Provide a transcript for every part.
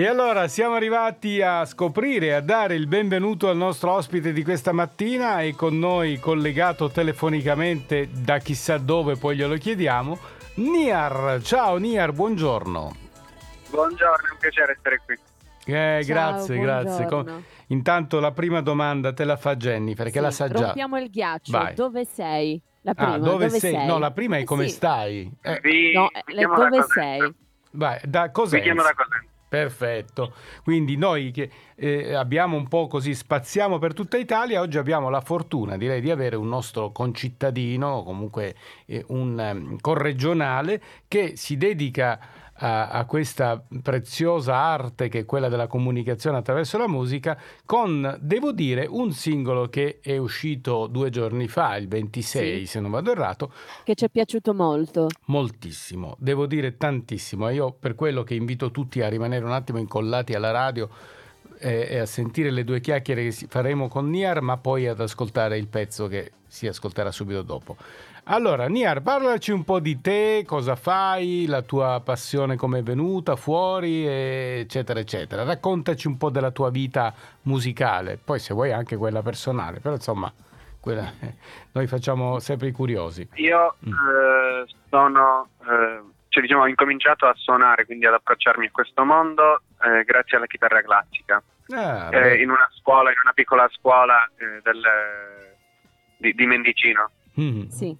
E allora siamo arrivati a scoprire, a dare il benvenuto al nostro ospite di questa mattina e con noi collegato telefonicamente da chissà dove, poi glielo chiediamo, Niar. Ciao Niar, buongiorno. Buongiorno, è un piacere essere qui. Eh, grazie, grazie. Com- Intanto la prima domanda te la fa Jennifer, perché Sì, la sa già. Rompiamo il ghiaccio. Vai. Dove sei? La prima, Ah, dove, sei? sei? No, la prima è Eh come sì. stai. Eh, Vi, No, eh, dove Cosenza. sei? vai, da Vi cos'è? chiamo da Cosenza. Perfetto, quindi noi che eh, abbiamo un po' così, spaziamo per tutta Italia, oggi abbiamo la fortuna direi di avere un nostro concittadino, comunque eh, un ehm, corregionale che si dedica a, a questa preziosa arte che è quella della comunicazione attraverso la musica con, devo dire, un singolo che è uscito due giorni fa, il 26 Sì. se non vado errato, Che ci è piaciuto molto. Moltissimo, devo dire tantissimo. E Io per quello che invito tutti a rimanere un attimo incollati alla radio e a sentire le due chiacchiere che faremo con Niar, ma poi ad ascoltare il pezzo che si ascolterà subito dopo. Allora, Niar, parlaci un po' di te, cosa fai, la tua passione come è venuta fuori, eccetera, eccetera. Raccontaci un po' della tua vita musicale, poi se vuoi anche quella personale, però insomma, quella- noi facciamo sempre i curiosi. Io Mm. eh, sono, eh, cioè diciamo, ho incominciato a suonare, quindi ad approcciarmi a questo mondo eh, grazie alla chitarra classica. Ah, Eh, in una scuola, in una piccola scuola eh, del, di, di Mendicino. Mm. Sì.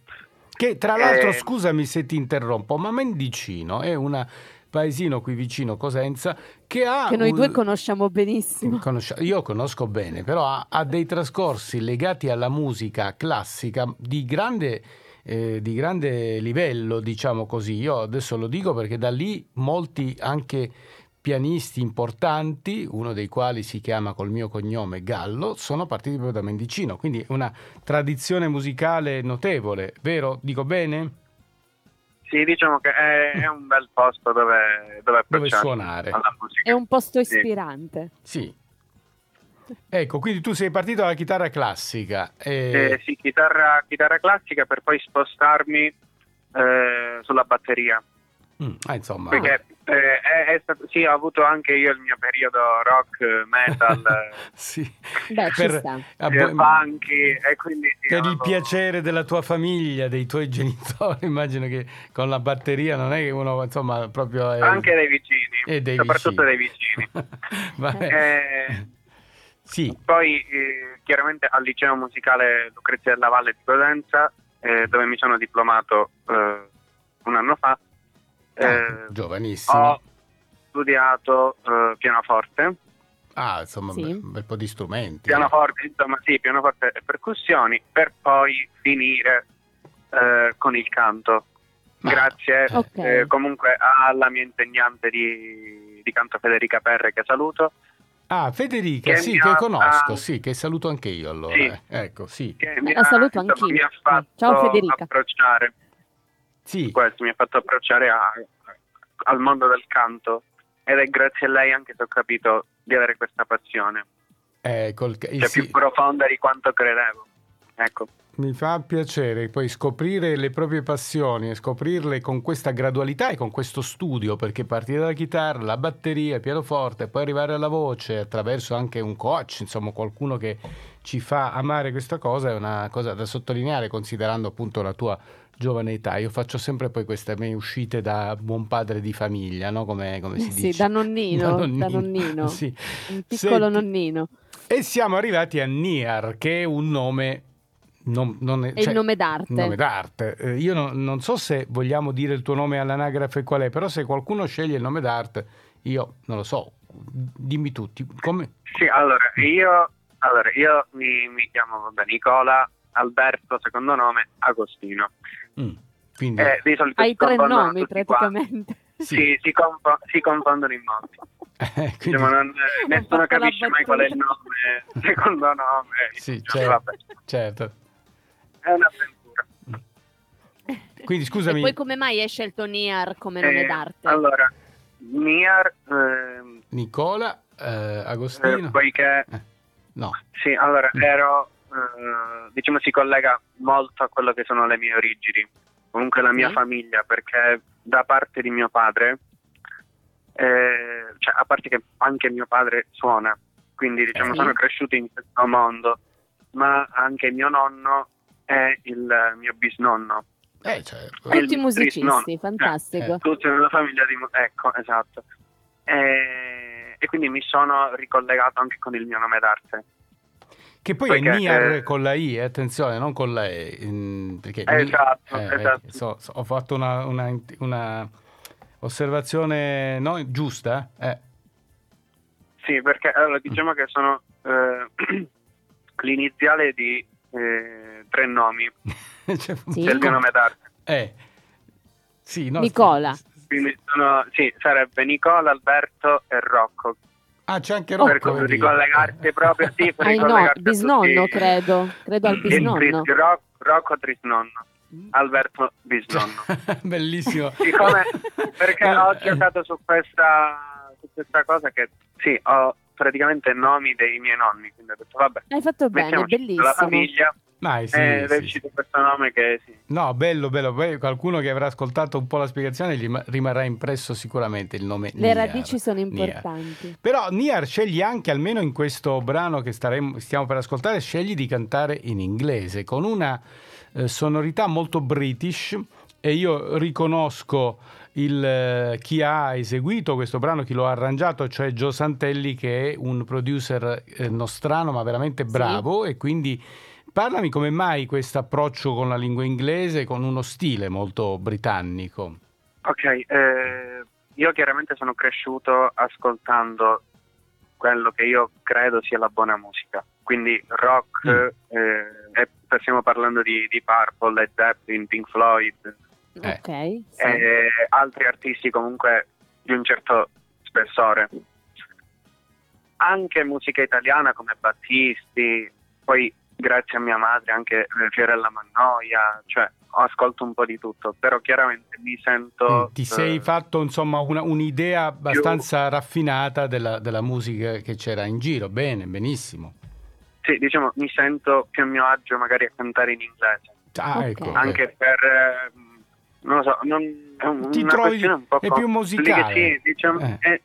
Che tra l'altro, Eh, scusami se ti interrompo, ma Mendicino è un paesino qui vicino Cosenza che ha... Che noi un- due conosciamo benissimo. Conoscia- Io conosco bene, però ha, ha dei trascorsi legati alla musica classica di grande, eh, di grande livello, diciamo così. Io adesso lo dico perché da lì molti anche pianisti importanti, uno dei quali si chiama col mio cognome Gallo, sono partiti proprio da Mendicino, quindi una tradizione musicale notevole, vero? Dico bene? Sì, diciamo che è, è un bel posto dove, dove Dove suonare. È un posto Sì. ispirante. Sì. Ecco, quindi tu sei partito dalla chitarra classica. e- Eh, sì, chitarra, chitarra classica per poi spostarmi eh, sulla batteria. Mm, ah, insomma, Perché eh, è, è stato, sì, ho avuto anche io il mio periodo rock, eh, metal, sì. Beh, ci per, sta. eh, boh, funky e quindi sì, per il piacere della tua famiglia, dei tuoi genitori, immagino che con la batteria non è che uno, insomma, proprio... È... anche dei vicini, e dei soprattutto vicini. dei vicini. Eh, Sì, Poi eh, chiaramente al liceo musicale Lucrezia della Valle di Cosenza, eh, dove mi sono diplomato eh, un anno fa, eh, giovanissimo. ho studiato eh, pianoforte. Ah, insomma, Sì. un bel po' di strumenti. Pianoforte, insomma, sì, pianoforte e percussioni, per poi finire eh, con il canto. Ma- Grazie Ok. eh, comunque alla mia insegnante di, di canto Federica Perre, che saluto, Ah, Federica, Che sì, che ha- conosco, sì, che saluto anche io allora. Sì. eh. Ecco, sì. che mi ha, saluto anch'io. mi ha fatto Ciao, Federica. approcciare Sì, questo, mi ha fatto approcciare a- al mondo del canto ed è grazie a lei anche che ho capito di avere questa passione, eh, col- cioè sì. più profonda di quanto credevo. Ecco. Mi fa piacere poi scoprire le proprie passioni e scoprirle con questa gradualità e con questo studio, perché partire dalla chitarra, la batteria, il pianoforte, poi arrivare alla voce attraverso anche un coach, insomma qualcuno che ci fa amare questa cosa è una cosa da sottolineare considerando appunto la tua giovane età. Io faccio sempre poi queste mie uscite da buon padre di famiglia, no? Come, come si Sì, dice. da nonnino, da nonnino. Sì. Un piccolo Senti, nonnino. E siamo arrivati a Niar, che è un nome... Non, non è, È il nome d'arte. nome d'arte. Eh, io non, non so se vogliamo dire il tuo nome all'anagrafe qual è, però se qualcuno sceglie il nome d'arte, io non lo so, dimmi tutti. Come? Sì, allora io, allora, io mi, mi chiamo vabbè, Nicola Alberto, secondo nome Agostino. Mm, Quindi, Eh, di solito Hai si tre nomi praticamente. Sì, si, confo- si confondono in molti. eh, quindi- Diciamo, non- Ho nessuno capisce mai qual è il nome, secondo nome. sì, Cioè, certo, certo. è un'avventura. Quindi scusami, E poi come mai hai scelto Niar come nome Eh, d'arte? Allora, Niar, ehm, Nicola, eh, eh, Agostino. poiché Eh, no, Sì, allora Mm. ero, eh, diciamo, si collega molto a quello che sono le mie origini, comunque la mia Sì. famiglia, perché da parte di mio padre eh, cioè, a parte che anche mio padre suona, quindi diciamo Sì. sono cresciuto in questo mondo, ma anche mio nonno è il mio bisnonno. Eh, cioè, Tutti musicisti, nonno. fantastico. Eh, Tutti nella famiglia di... Ecco, esatto. E, e quindi mi sono ricollegato anche con il mio nome d'arte. Che poi Perché, è Niar eh, con la I, eh, attenzione, non con la E. mm, Perché Esatto, eh, vedi, esatto. so- so- ho fatto una, una- una osservazione no, giusta? Eh. Sì, perché allora, diciamo che sono eh, l'iniziale di eh, tre nomi Cioè, Sì. del mio nome d'arte. eh. Sì, no, Nicola. Quindi sono, sì, sarebbe Nicola, Alberto e Rocco. Ah, c'è anche Oh. Rocco. per vedi? ricollegarsi proprio, sì, per Ah, no, bisnonno, tutti- credo. Credo al bisnonno. Tris- Roc- Rocco Trisnonno, Alberto bisnonno. Bellissimo. Siccome, perché ho Eh, giocato su questa, su questa cosa che sì, ho praticamente nomi dei miei nonni, quindi ho detto vabbè, Hai fatto bene, bellissimo. la famiglia Mai, sì, è sì, uscito questo nome che sì. No, bello, bello. Poi qualcuno che avrà ascoltato un po' la spiegazione gli ma- rimarrà impresso sicuramente il nome Le Niar. radici sono Niar. importanti. Però Niar scegli anche, almeno in questo brano che staremo- stiamo per ascoltare, scegli di cantare in inglese con una eh, sonorità molto british e io riconosco il, eh, chi ha eseguito questo brano, chi lo ha arrangiato, cioè Joe Santelli che è un producer eh, nostrano ma veramente bravo e quindi parlami come mai questo approccio con la lingua inglese, con uno stile molto britannico. Ok, eh, io chiaramente sono cresciuto ascoltando quello che io credo sia la buona musica, quindi rock, Mm. eh, e stiamo parlando di, di Purple, Led Zeppelin, Pink Floyd, Eh. Ok. sì. e altri artisti comunque di un certo spessore. Anche musica italiana come Battisti, poi grazie a mia madre anche eh, Fiorella Mannoia, cioè ascolto un po' di tutto, però chiaramente mi sento... Mm, Ti sei eh, fatto insomma una- un'idea abbastanza raffinata della, della musica che c'era in giro. Bene, benissimo. Sì, diciamo, mi sento più a mio agio magari a cantare in inglese, Ah, ecco, anche per... eh, non lo so, non, è un- Ti una trovi- questione un po' è più musicale. Sì, diciamo, Eh. è-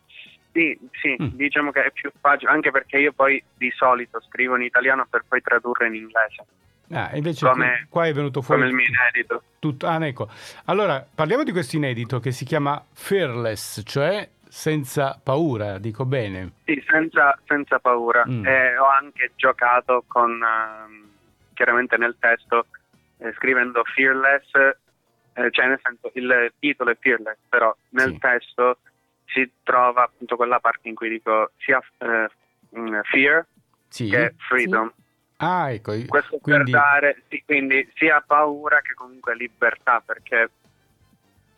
sì, sì, Mm. diciamo che è più facile, anche perché io poi di solito scrivo in italiano per poi tradurre in inglese, Ah, invece come- qua è venuto fuori come il mio inedito. tutto. Ah, ecco. Allora, parliamo di questo inedito che si chiama Fearless, cioè senza paura, dico bene. Sì, senza, senza paura. Mm. E ho anche giocato con, ehm, chiaramente nel testo, eh, scrivendo Fearless, eh, cioè nel senso il titolo è Fearless, però nel Sì. testo si trova appunto quella parte in cui dico sia eh, mm, Fear Sì. che Freedom. Ah, ecco. Questo Quindi per dare, sì, quindi sia paura che comunque libertà, perché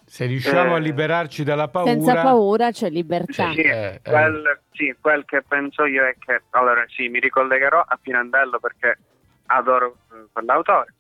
se riusciamo a eh, liberarci dalla paura... Senza paura c'è libertà. Sì, Eh, eh. quel, sì, quel che penso io è che allora sì, mi ricollegherò a Pirandello perché adoro eh, quell'autore,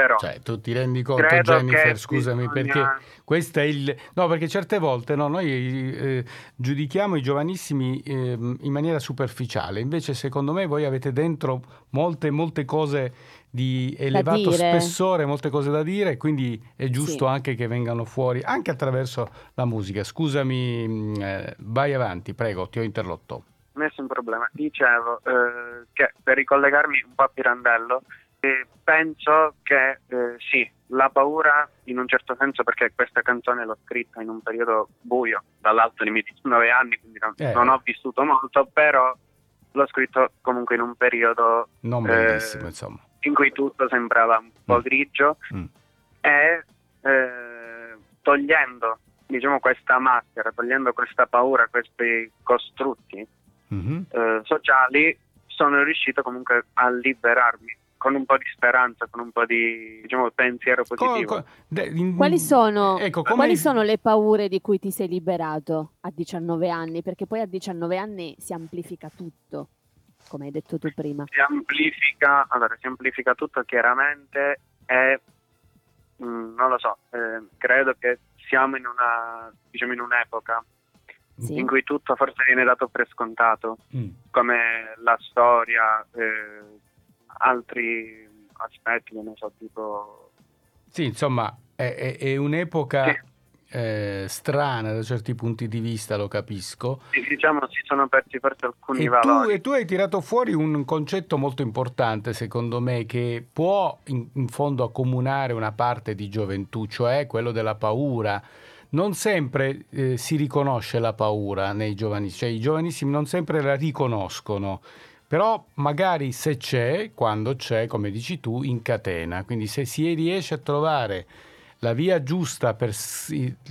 però Cioè, tu ti rendi conto, credo Jennifer, scusami, bisogna- perché questo è il... No, perché certe volte no, noi eh, giudichiamo i giovanissimi ehm, in maniera superficiale, invece secondo me voi avete dentro molte, molte cose di elevato spessore, molte cose da dire, e quindi è giusto Sì. anche che vengano fuori, anche attraverso la musica. Scusami, mh, eh, vai avanti, prego, ti ho interrotto. nessun problema. Dicevo eh, che per ricollegarmi un po' a Pirandello, eh, penso che eh, sì, la paura in un certo senso, perché questa canzone l'ho scritta in un periodo buio, dall'alto dei miei 19 anni, quindi non, Eh. non ho vissuto molto, però l'ho scritto comunque in un periodo Non Eh, bellissimo, insomma. in cui tutto sembrava un po' Mm. grigio Mm. e eh, togliendo diciamo questa maschera, togliendo questa paura, questi costrutti Mhm. eh, sociali, sono riuscito comunque a liberarmi con un po' di speranza, con un po' di diciamo, pensiero Co- positivo. co- de- in- Quali sono, Ecco, come- quali sono le paure di cui ti sei liberato a 19 anni? Perché poi a 19 anni si amplifica tutto, come hai detto tu prima. Si amplifica, allora, si amplifica tutto chiaramente e mm, non lo so, eh, credo che siamo in una diciamo in un'epoca Sì. in cui tutto forse viene dato per scontato. Mm. come la storia, eh, altri aspetti, ne so, tipo... Sì, insomma, è, è- è un'epoca Sì. eh, strana da certi punti di vista, lo capisco. Sì, diciamo si sono aperti forse alcuni e valori. Tu, e tu hai tirato fuori un concetto molto importante, secondo me, che può in, in fondo accomunare una parte di gioventù, cioè quello della paura. Non sempre eh, si riconosce la paura nei giovanissimi, cioè i giovanissimi non sempre la riconoscono però magari se c'è, quando c'è, come dici tu, incatena. Quindi se si riesce a trovare la via giusta per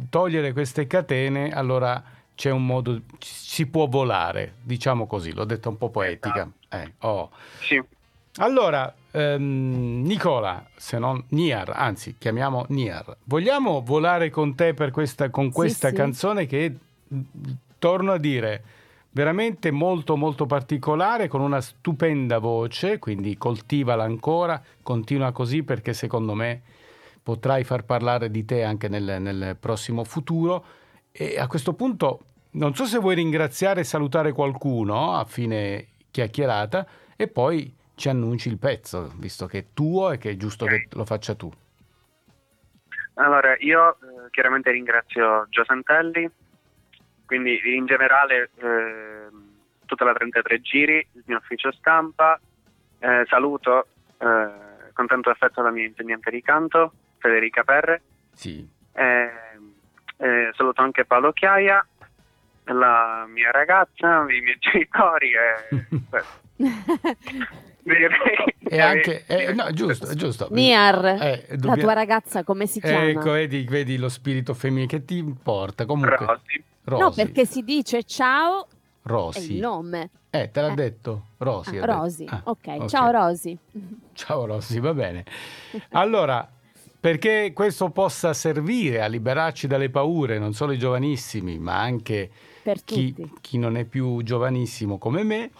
togliere queste catene, allora c'è un modo, si può volare, diciamo così, l'ho detto un po' poetica. Eh, oh. Sì. Allora, ehm, Nicola, se non Niar, anzi chiamiamo Niar, vogliamo volare con te questa, con questa sì, canzone sì. che, torno a dire, veramente molto molto particolare con una stupenda voce, quindi coltivala ancora, continua così perché secondo me potrai far parlare di te anche nel, nel prossimo futuro e a questo punto non so se vuoi ringraziare e salutare qualcuno a fine chiacchierata e poi ci annunci il pezzo, visto che è tuo e che è giusto che lo faccia tu. Allora, io eh, chiaramente ringrazio Gio Santelli, quindi in generale eh, tutta la 33 Giri, il mio ufficio stampa, eh, saluto eh, con tanto affetto la mia insegnante di canto, Federica Perre, sì. Eh, eh, saluto anche Paolo Chiaia, la mia ragazza, i miei genitori e anche eh, no, giusto, giusto. Niar, eh, dobbiamo... la tua ragazza come si chiama? Ecco, vedi, vedi lo spirito femminile che ti importa comunque. Rosy. Rosy. No, perché si dice ciao Rosy. è il nome. Eh, te l'ha Eh. detto Rosy. Ah. Rosy, Ah, ok. Ciao Rosy. Ciao Rosy, va bene. Allora, perché questo possa servire a liberarci dalle paure, non solo i giovanissimi, ma anche Per chi, chi non è più giovanissimo come me,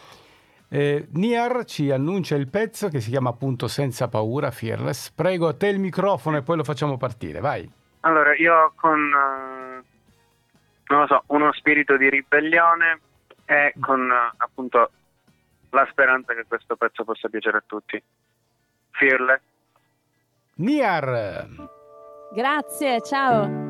eh, Niar ci annuncia il pezzo che si chiama appunto Senza paura, Fearless. Prego a te il microfono e poi lo facciamo partire, vai. Allora, io con, eh, non lo so, uno spirito di ribellione e con eh, appunto la speranza che questo pezzo possa piacere a tutti. Fearless. Niar! Grazie, ciao.